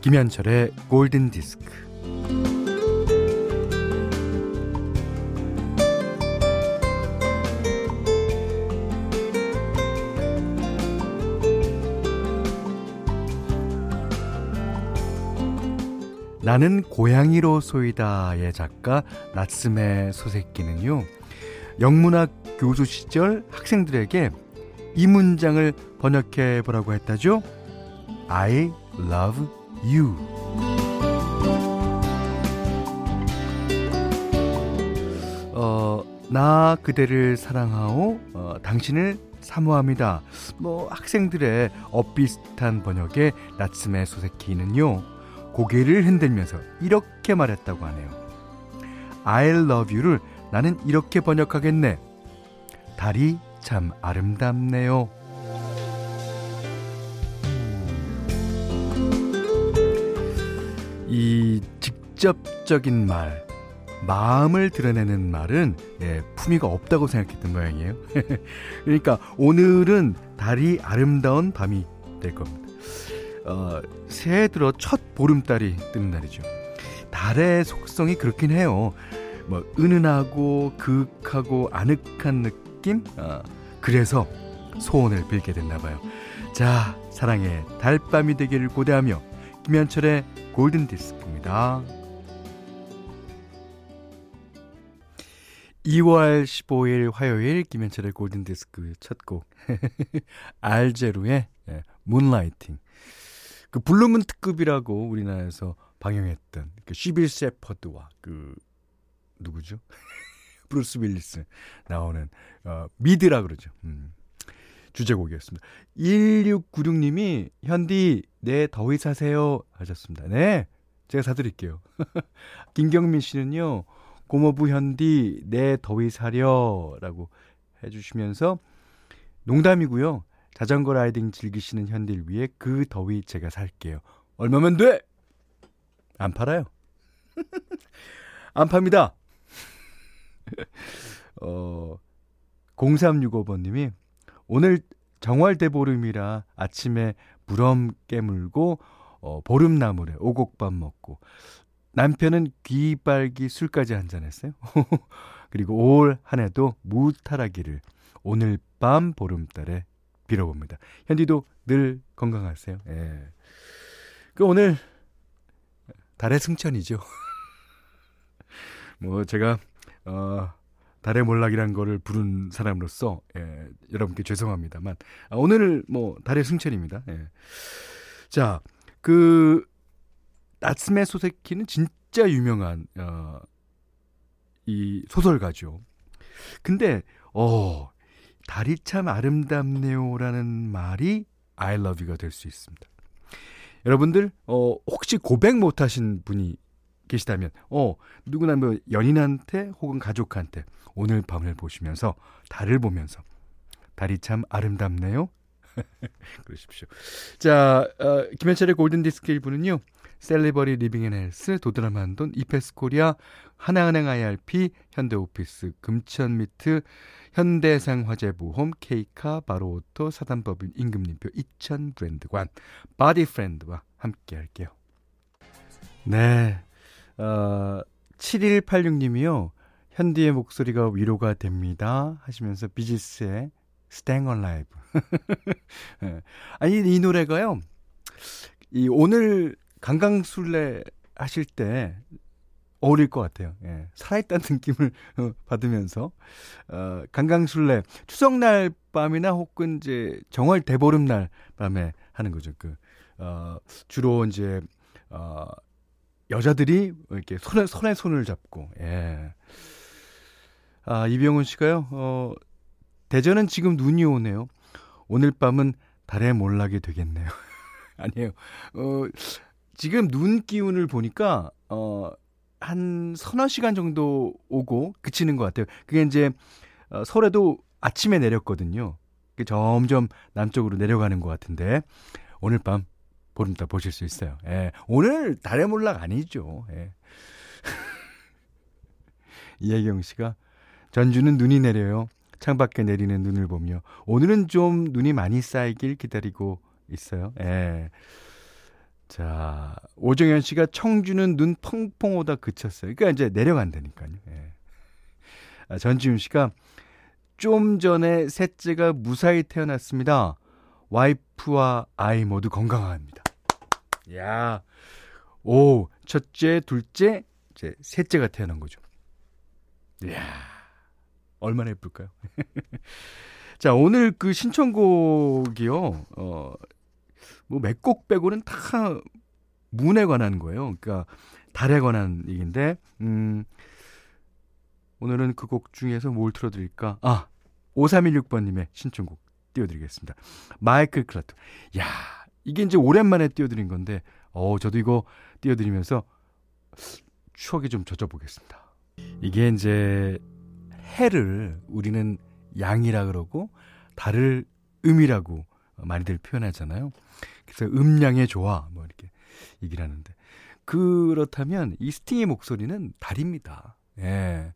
김현철의 골든 디스크. 나는 고양이로 소이다의 작가 나츠메 소세키는요. 영문학 교수 시절 학생들에게 이 문장을 번역해 보라고 했다죠. I love you. 어, 나 그대를 사랑하오. 어, 당신을 사모합니다. 뭐 학생들의 엇비슷한 번역의 나츠메 소세키는요. 고개를 흔들면서 이렇게 말했다고 하네요. I love you를 나는 이렇게 번역하겠네. 달이 참 아름답네요. 직접적인 말, 마음을 드러내는 말은 예, 품위가 없다고 생각했던 모양이에요. 그러니까 오늘은 달이 아름다운 밤이 될 겁니다. 어, 새해 들어 첫 보름달이 뜨는 날이죠. 달의 속성이 그렇긴 해요. 뭐 은은하고 그윽하고 아늑한 느낌? 어, 그래서 소원을 빌게 됐나 봐요. 자, 사랑의 달밤이 되기를 고대하며 김현철의 골든 디스크입니다. 2월 15일 화요일 김현철의 골든 디스크 첫 곡 알제루의 Moonlighting 그 블루문 특급이라고 우리나라에서 방영했던 그 시빌 세퍼드와 그 누구죠? 브루스 윌리스 나오는 어, 미드라 그러죠. 음. 주제곡이었습니다. 1696님이 현디 네 더위 사세요 하셨습니다. 네. 제가 사드릴게요. 김경민 씨는요. 고모부 현디 네 더위 사려라고 해주시면서 농담이고요. 자전거 riding 즐기시는 현디를 위해 그 더위 제가 살게요. 얼마면 돼? 안 팔아요. 안 팝니다. 어, 0365번님이 오늘 정월대 보름이라 아침에 무럼 깨물고 어, 보름나물에 오곡밥 먹고 남편은 귀빨기 술까지 한잔했어요. 그리고 올 한 해도 무탈하기를 오늘 밤 보름달에 빌어봅니다. 현디도 늘 건강하세요. 예. 그 오늘 달의 승천이죠. 뭐 제가 어 달의 몰락이란 거를 부른 사람으로서 예, 여러분께 죄송합니다만 아, 오늘 뭐 달의 승천입니다. 예. 자, 그 나츠메 소세키는 진짜 유명한 어, 이 소설가죠. 근데 어 달이 참 아름답네요라는 말이 I love you가 될 수 있습니다. 여러분들 어 혹시 고백 못 하신 분이 계시다면 어 누구나 뭐 연인한테 혹은 가족한테 오늘 밤을 보시면서 달을 보면서 달이 참 아름답네요. 그러십시오. 자, 어, 김현철의 골든 디스크 1부는요. 셀리버리 리빙 앤 헬스, 도드라만돈, 이페스 코리아, 하나은행 IRP, 현대오피스, 금천미트, 현대해상 화재보험, 케이카, 바로오토, 사단법인 임금님표, 이천 브랜드관, 바디프렌드와 함께 할게요. 네. 어, 7186님이요. 현디의 목소리가 위로가 됩니다. 하시면서 비지스의 Staying Alive. 예. 아니, 이 노래가요. 이 오늘 강강술래 하실 때 어울릴 것 같아요. 예. 살아있다는 느낌을 어, 받으면서, 어, 강강술래, 추석날 밤이나 혹은 이제 정월 대보름날 밤에 하는 거죠. 그, 어, 주로 이제, 어, 여자들이 이렇게 손에, 손에 손을 잡고, 예. 아, 이병훈 씨가요, 어, 대전은 지금 눈이 오네요. 오늘 밤은 달에 몰락이 되겠네요. 아니에요. 어, 지금 눈 기운을 보니까, 어, 한 서너 시간 정도 오고 그치는 것 같아요. 그게 이제, 어, 서울에도 아침에 내렸거든요. 점점 남쪽으로 내려가는 것 같은데, 오늘 밤 보름달 보실 수 있어요. 예. 오늘 달의 몰락 아니죠. 예. 이혜경 씨가 전주는 눈이 내려요. 창밖에 내리는 눈을 보며 오늘은 좀 눈이 많이 쌓이길 기다리고 있어요. 예. 자, 오정현 씨가 청주는 눈 펑펑 오다 그쳤어요. 그러니까 이제 내려간다니까요. 예. 아, 전지훈 씨가 좀 전에 셋째가 무사히 태어났습니다. 와이프와 아이 모두 건강합니다. 야, 오, 첫째, 둘째, 이제 셋째가 태어난 거죠. 이야, 얼마나 예쁠까요? 자, 오늘 그 신청곡이요, 어, 뭐 몇 곡 빼고는 다 문에 관한 거예요. 그러니까 달에 관한 얘기인데, 음, 오늘은 그 곡 중에서 뭘 틀어드릴까? 아, 5316번님의 신청곡 띄워드리겠습니다. 마이클 클라트. 야, 이게 이제 오랜만에 띄워드린 건데, 어, 저도 이거 띄워드리면서 추억에 좀 젖어보겠습니다. 이게 이제 해를 우리는 양이라 그러고 달을 음이라고 많이들 표현하잖아요. 그래서 음양의 조화 뭐 이렇게 얘기를 하는데 그렇다면 이 스팅의 목소리는 달입니다. 예.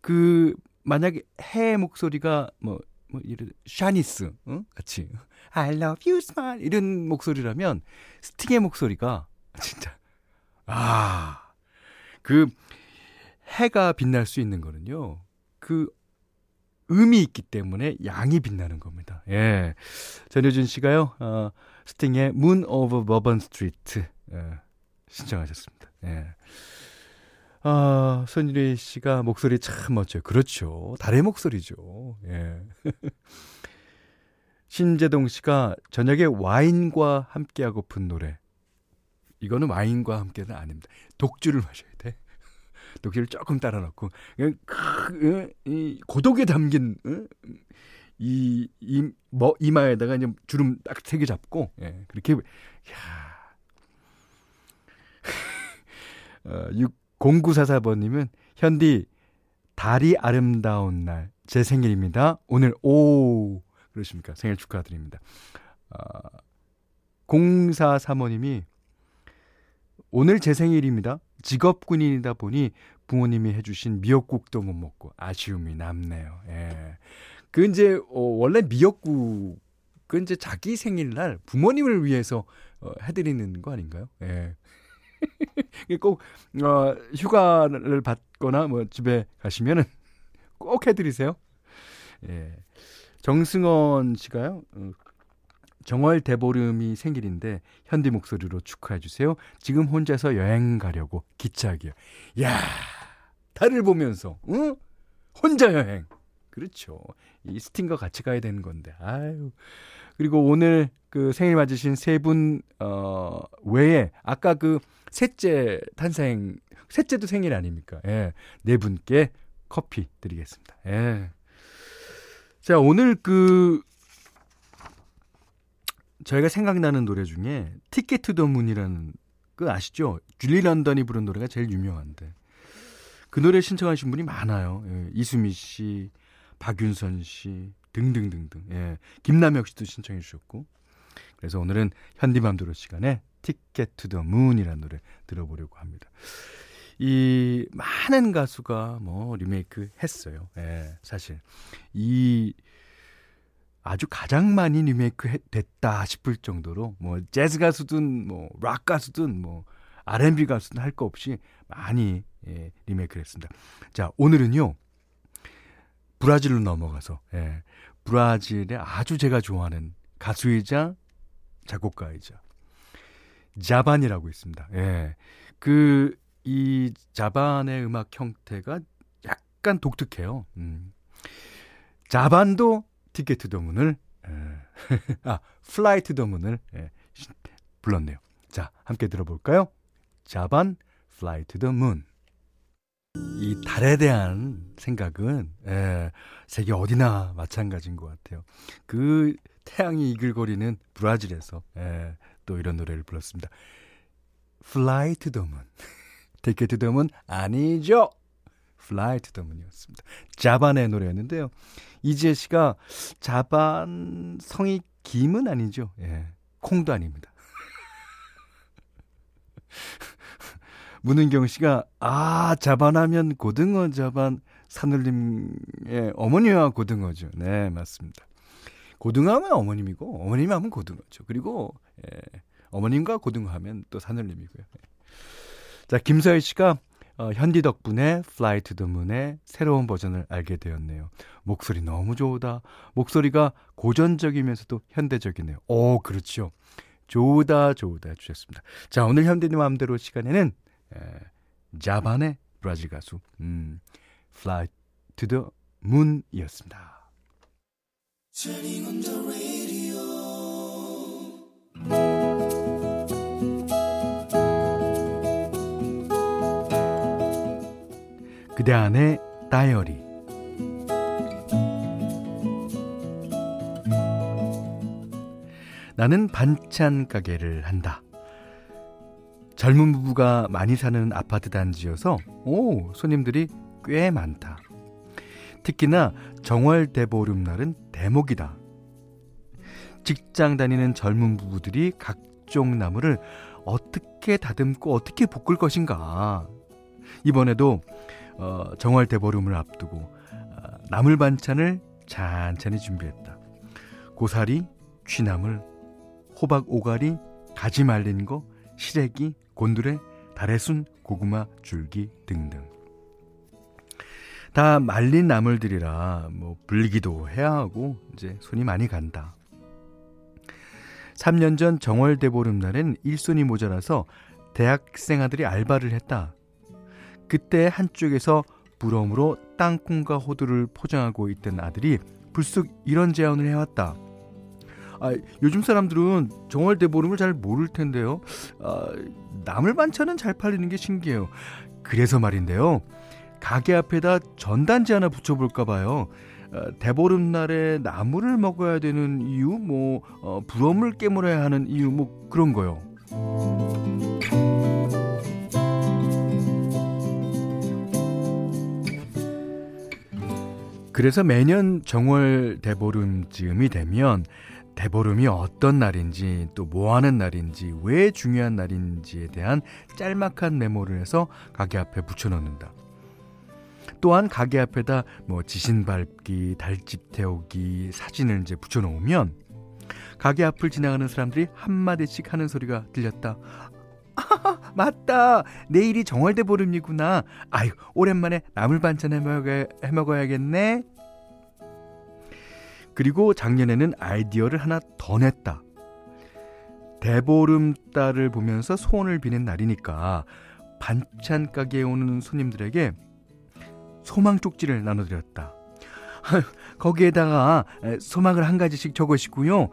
그 만약에 해 목소리가 뭐, 뭐 이런 샤니스 어? 같이 I love you smile 이런 목소리라면 스팅의 목소리가 진짜 아 그 해가 빛날 수 있는 거는요. 그 음이 있기 때문에 양이 빛나는 겁니다. 예. 전효준 씨가요, 어, 스팅의 Moon over Bourbon Street, 예, 신청하셨습니다. 예. 아, 손유리 씨가 목소리 참 멋져요. 그렇죠. 달의 목소리죠. 예. 신재동 씨가 저녁에 와인과 함께하고픈 노래. 이거는 와인과 함께는 아닙니다. 독주를 마셔야 돼. 독주를 조금 따라 그냥 그, 이 고독에 담긴 이, 이, 뭐, 이마에다가 이제 주름 딱 세 개 잡고, 예, 그렇게, 야 어, 0944번님은, 현디, 달이 아름다운 날, 제 생일입니다. 오늘, 오, 그러십니까. 생일 축하드립니다. 어, 0435님이, 오늘 제 생일입니다. 직업 군인이다 보니 부모님이 해주신 미역국도 못 먹고 아쉬움이 남네요. 예. 그 이제 어, 원래 미역국 그 이제 자기 생일날 부모님을 위해서 어, 해드리는 거 아닌가요? 예. 꼭 어, 휴가를 받거나 뭐 집에 가시면은 꼭 해드리세요. 예. 정승원 씨가요. 어, 정월 대보름이 생일인데 현디 목소리로 축하해 주세요. 지금 혼자서 여행 가려고 기차기요. 야, 달을 보면서 응? 혼자 여행. 그렇죠. 이 스팅과 같이 가야 되는 건데. 아유. 그리고 오늘 그 생일 맞으신 세 분, 어, 외에 아까 그 셋째 탄생, 셋째도 생일 아닙니까? 예. 네 분께 커피 드리겠습니다. 예. 자, 오늘 그 저희가 생각나는 노래 중에 Ticket to the Moon이라는 그 아시죠? 줄리 런던이 부른 노래가 제일 유명한데 그 노래 신청하신 분이 많아요. 예, 이수미 씨, 박윤선 씨 등등등등. 예, 김남혁 씨도 신청해 주셨고. 그래서 오늘은 현디맘대로 시간에 Ticket to the Moon이라는 노래 들어보려고 합니다. 이 많은 가수가 뭐 리메이크 했어요. 예, 사실 이 아주 가장 많이 리메이크 됐다 싶을 정도로 뭐 재즈 가수든 뭐 락 가수든 뭐 R&B 가수든 할 거 없이 많이 예, 리메이크를 했습니다. 자, 오늘은요. 브라질로 넘어가서 예, 브라질의 아주 제가 좋아하는 가수이자 작곡가이자 자반이라고 있습니다. 예. 그 이 자반의 음악 형태가 약간 독특해요. 음. 자반도 Ticket to the Moon을 아 Fly to the Moon을 예, 불렀네요. 자 함께 들어볼까요? 자반 Fly to the Moon. 이 달에 대한 생각은 예, 세계 어디나 마찬가지인 것 같아요. 그 태양이 이글거리는 브라질에서 예, 또 이런 노래를 불렀습니다. Fly to the Moon. Take to the moon 아니죠. Fly to the Moon이었습니다. 자반의 노래였는데요. 이지혜 씨가 자반 성이 김은 아니죠. 예. 콩도 아닙니다. 문은경 씨가 아 자반하면 고등어 자반 산울림의 어머니와 고등어죠. 네 맞습니다. 고등어 하면 어머님이고 어머님 하면 고등어죠. 그리고 예, 어머님과 고등어 하면 또 산울림이고요. 예. 자, 김서희 씨가 어, 현디 덕분에 Fly to the Moon의 새로운 버전을 알게 되었네요. 목소리 너무 좋다. 목소리가 고전적이면서도 현대적이네요. 오, 그렇죠. 좋다, 좋다 해주셨습니다. 자, 오늘 현대님 마음대로 시간에는 에, 자반의 브라질 가수 음, Fly to the Moon이었습니다. 그대 안의 다이어리 나는 반찬 가게를 한다. 젊은 부부가 많이 사는 아파트 단지여서 오 손님들이 꽤 많다. 특히나 정월 대보름 날은 대목이다. 직장 다니는 젊은 부부들이 각종 나무를 어떻게 다듬고 어떻게 볶을 것인가. 이번에도 어, 정월 대보름을 앞두고 어, 나물 반찬을 잔잔히 준비했다. 고사리, 취나물, 호박 오가리, 가지 말린 거, 시래기, 곤드레, 다래순, 고구마, 줄기 등등. 다 말린 나물들이라 뭐 불기도 해야 하고 이제 손이 많이 간다. 3년 전 정월 대보름날엔 일손이 모자라서 대학생 아들이 알바를 했다. 그때 한쪽에서 부러움으로 땅콩과 호두를 포장하고 있던 아들이 불쑥 이런 제안을 해왔다. 아, 요즘 사람들은 정월 대보름을 잘 모를 텐데요. 아, 나물 반찬은 잘 팔리는 게 신기해요. 그래서 말인데요. 가게 앞에다 전단지 하나 붙여볼까 봐요. 어, 대보름 날에 나물을 먹어야 되는 이유, 뭐 어, 부럼을 깨물어야 하는 이유, 뭐 그런 거요. 그래서 매년 정월 대보름쯤이 되면 대보름이 어떤 날인지 또 뭐 하는 날인지 왜 중요한 날인지에 대한 짤막한 메모를 해서 가게 앞에 붙여놓는다. 또한 가게 앞에다 뭐 지신 밟기, 달집 태우기 사진을 이제 붙여놓으면 가게 앞을 지나가는 사람들이 한마디씩 하는 소리가 들렸다. 아, 맞다. 내일이 정월대 보름이구나. 아유, 오랜만에 나물 반찬 해 먹어야겠네. 그리고 작년에는 아이디어를 하나 더 냈다. 대보름달을 보면서 소원을 비는 날이니까 반찬 가게에 오는 손님들에게 소망 쪽지를 나눠드렸다. 거기에다가 소망을 한 가지씩 적으시고요.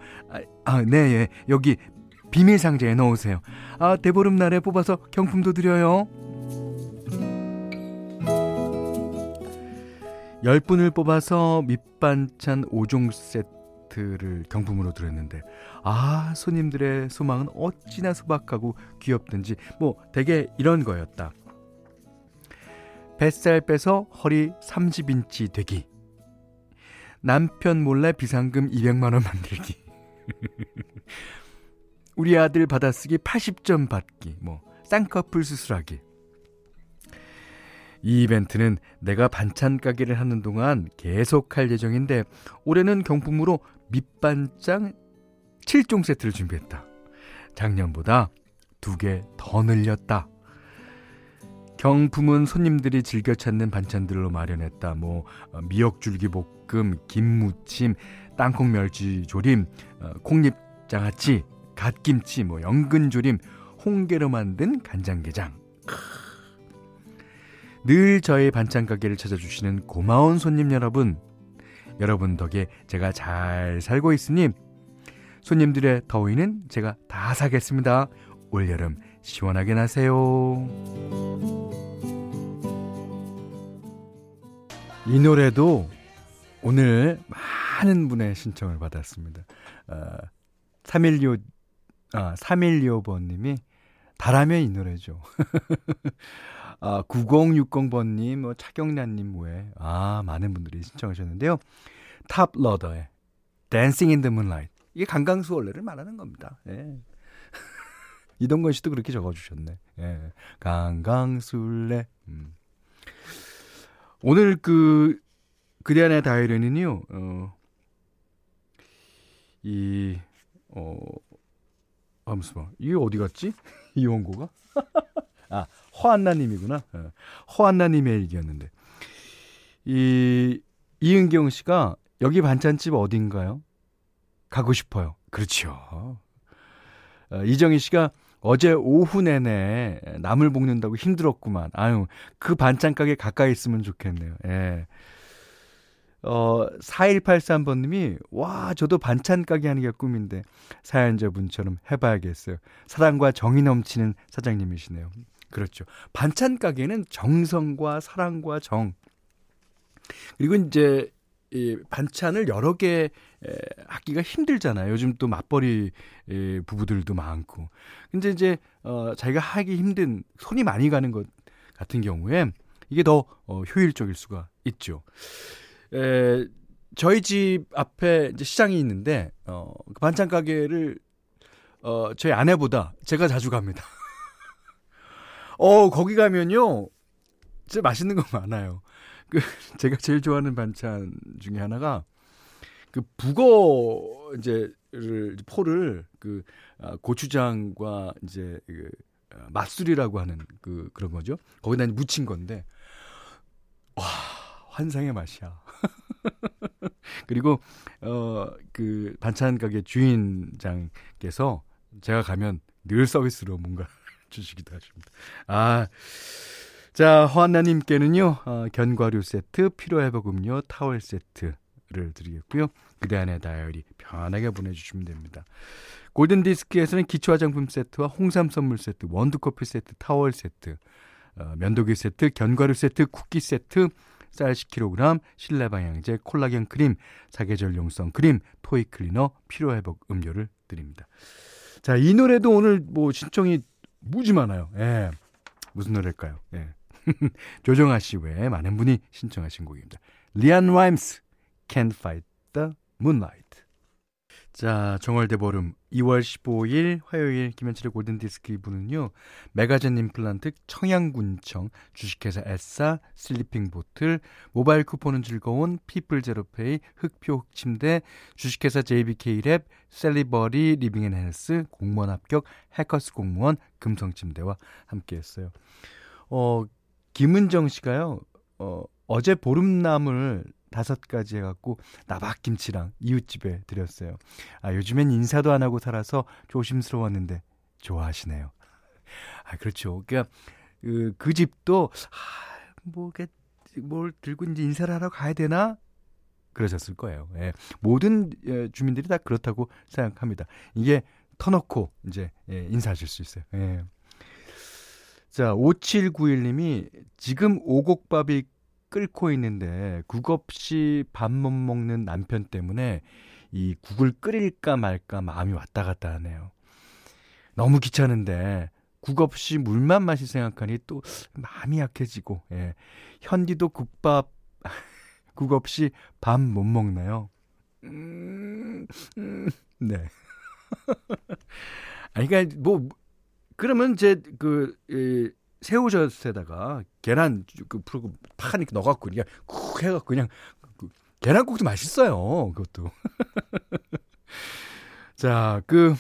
아, 네, 예. 여기 비밀 상자에 넣으세요. 아, 대보름 날에 뽑아서 경품도 드려요. 10분을 뽑아서 밑반찬 5종 세트를 경품으로 드렸는데 아 손님들의 소망은 어찌나 소박하고 귀엽든지 뭐 대개 이런 거였다. 뱃살 빼서 허리 30인치 되기. 남편 몰래 비상금 200만 원 만들기. 우리 아들 받아쓰기 80점 받기. 뭐, 쌍꺼풀 수술하기. 이 이벤트는 내가 반찬 가게를 하는 동안 계속 할 예정인데 올해는 경품으로 밑반장 7종 세트를 준비했다. 작년보다 두 개 더 늘렸다. 경품은 손님들이 즐겨 찾는 반찬들로 마련했다. 뭐 어, 미역줄기 볶음, 김무침, 땅콩 멸치 조림, 어, 콩잎 장아찌, 갓김치, 뭐 연근조림, 홍게로 만든 간장게장. 늘 저의 반찬 가게를 찾아주시는 고마운 손님 여러분. 여러분 덕에 제가 잘 살고 있으니 손님들의 더위는 제가 다 사겠습니다. 올여름 시원하게 나세요. 이 노래도 오늘 많은 분의 신청을 받았습니다. 어, 316, 아, 3125번님이 달 하면 이 노래죠. 아, 9060번님, 뭐, 차경란님 외에, 아, 많은 분들이 신청하셨는데요. 탑로더의 Dancing in the Moonlight. 이게 강강수월래를 말하는 겁니다. 예. 이동건 씨도 그렇게 적어주셨네. 예. 강강술래. 음. 오늘 그, 그대 안의 다이어리는요, 어, 이, 어, 하면서 봐. 이게 어디 갔지? 이 원고가? 아, 허안나님이구나. 어, 허안나님의 얘기였는데. 이, 이은경 씨가 여기 반찬집 어딘가요? 가고 싶어요. 그렇죠. 어, 이정희 씨가 어제 오후 내내 나물 볶는다고 힘들었구만. 아유, 그 반찬 가게 가까이 있으면 좋겠네요. 예. 어, 4183번님이, 와, 저도 반찬 가게 하는 게 꿈인데, 사연자분처럼 해봐야겠어요. 사랑과 정이 넘치는 사장님이시네요. 그렇죠. 반찬 가게는 정성과 사랑과 정. 그리고 이제, 이 반찬을 여러 개 에, 하기가 힘들잖아요. 요즘 또 맞벌이 에, 부부들도 많고. 근데 이제 어 자기가 하기 힘든 손이 많이 가는 것 같은 경우에 이게 더 어, 효율적일 수가 있죠. 에, 저희 집 앞에 이제 시장이 있는데 어, 그 반찬 가게를 어, 저희 아내보다 제가 자주 갑니다. 어, 거기 가면요. 진짜 맛있는 거 많아요. 그 제가 제일 좋아하는 반찬 중에 하나가 그 북어 이제를 포를 그 아, 고추장과 이제 그 아, 맛술이라고 하는 그 그런 거죠. 거기다 묻힌 건데 와 환상의 맛이야. 그리고 어그 반찬 가게 주인장께서 제가 가면 늘 서비스로 뭔가 주시기도 하십니다. 아. 자, 허한나님께는요, 어, 견과류 세트, 피로회복 음료, 타월 세트를 드리겠고요. 그대 안에 다이어리 편하게 보내주시면 됩니다. 골든디스크에서는 기초화장품 세트와 홍삼 선물 세트, 원두커피 세트, 타월 세트, 어, 면도기 세트, 견과류 세트, 쿠키 세트, 쌀 10kg, 실내 방향제, 콜라겐 크림, 사계절용 선크림, 토이 클리너, 피로 회복 음료를 드립니다. 자, 이 노래도 오늘 뭐 신청이 무지 많아요. 예. 무슨 노래일까요? 예. 조정아 씨 외에 많은 분이 신청하신 곡입니다. 리안 라임스, Can't Fight the Moonlight. 자, 정월대 보름 2월 15일 화요일 김현철의 골든디스크 2부는요. 메가젠 임플란트 청양군청 주식회사 에싸 슬리핑 보틀 모바일 쿠폰은 즐거운 피플 제로페이 흑표 흑침대 주식회사 JBK랩 셀리버리 리빙앤헬스 공무원 합격 해커스 공무원 금성침대와 함께했어요. 어 김은정 씨가요. 어 어제 보름나물 다섯 가지 해갖고 나박김치랑 이웃집에 드렸어요. 아, 요즘엔 인사도 안 하고 살아서 조심스러웠는데 좋아하시네요. 아, 그렇죠. 그러니까 그, 그 집도 아, 뭐, 뭘 들고 이제 인사를 하러 가야 되나? 그러셨을 거예요. 예. 모든 예, 주민들이 다 그렇다고 생각합니다. 이게 터놓고 이제 예, 인사하실 수 있어요. 예. 자, 5791님이 지금 오곡밥이 끓고 있는데 국 없이 밥 못 먹는 남편 때문에 이 국을 끓일까 말까 마음이 왔다 갔다 하네요. 너무 귀찮은데 국 없이 물만 마시 생각하니 또 마음이 약해지고 예. 현디도 국밥 국 없이 밥 못 먹나요? 음, 음, 네. 아니 그러니까 뭐 그러면 제그 새우젓에다가 계란 그 풀고 팍 이렇게 넣어갖고 그냥 쿡 해갖고 그냥 그 계란국도 맛있어요. 그것도. 자, 그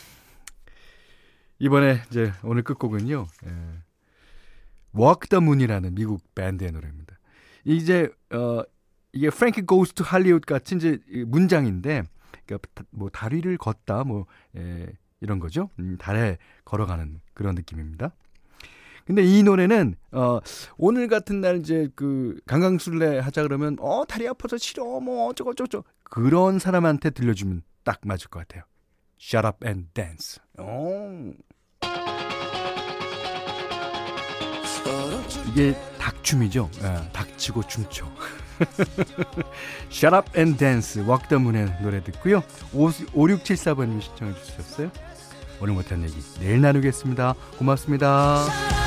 이번에 이제 오늘 끝곡은요. 예. Walk the Moon이라는 미국 밴드의 노래입니다. 이제 어 이게 Frankie Goes to Hollywood 같은 이제 문장인데 그러니까 뭐 다리를 걷다 뭐 예, 이런 거죠. 음, 달에 걸어가는 그런 느낌입니다. 근데 이 노래는 어 오늘 같은 날 이제 그 강강술래 하자 그러면 어 다리 아파서 싫어 뭐 어쩌고 저쩌고 그런 사람한테 들려주면 딱 맞을 것 같아요. Shut up and dance. 오. 이게 닭춤이죠. 예, 닭치고 춤춰. Shut up and dance. 왁더문의 노래 듣고요. 5674번님이 신청해 주셨어요. 오늘 못한 얘기 내일 나누겠습니다. 고맙습니다.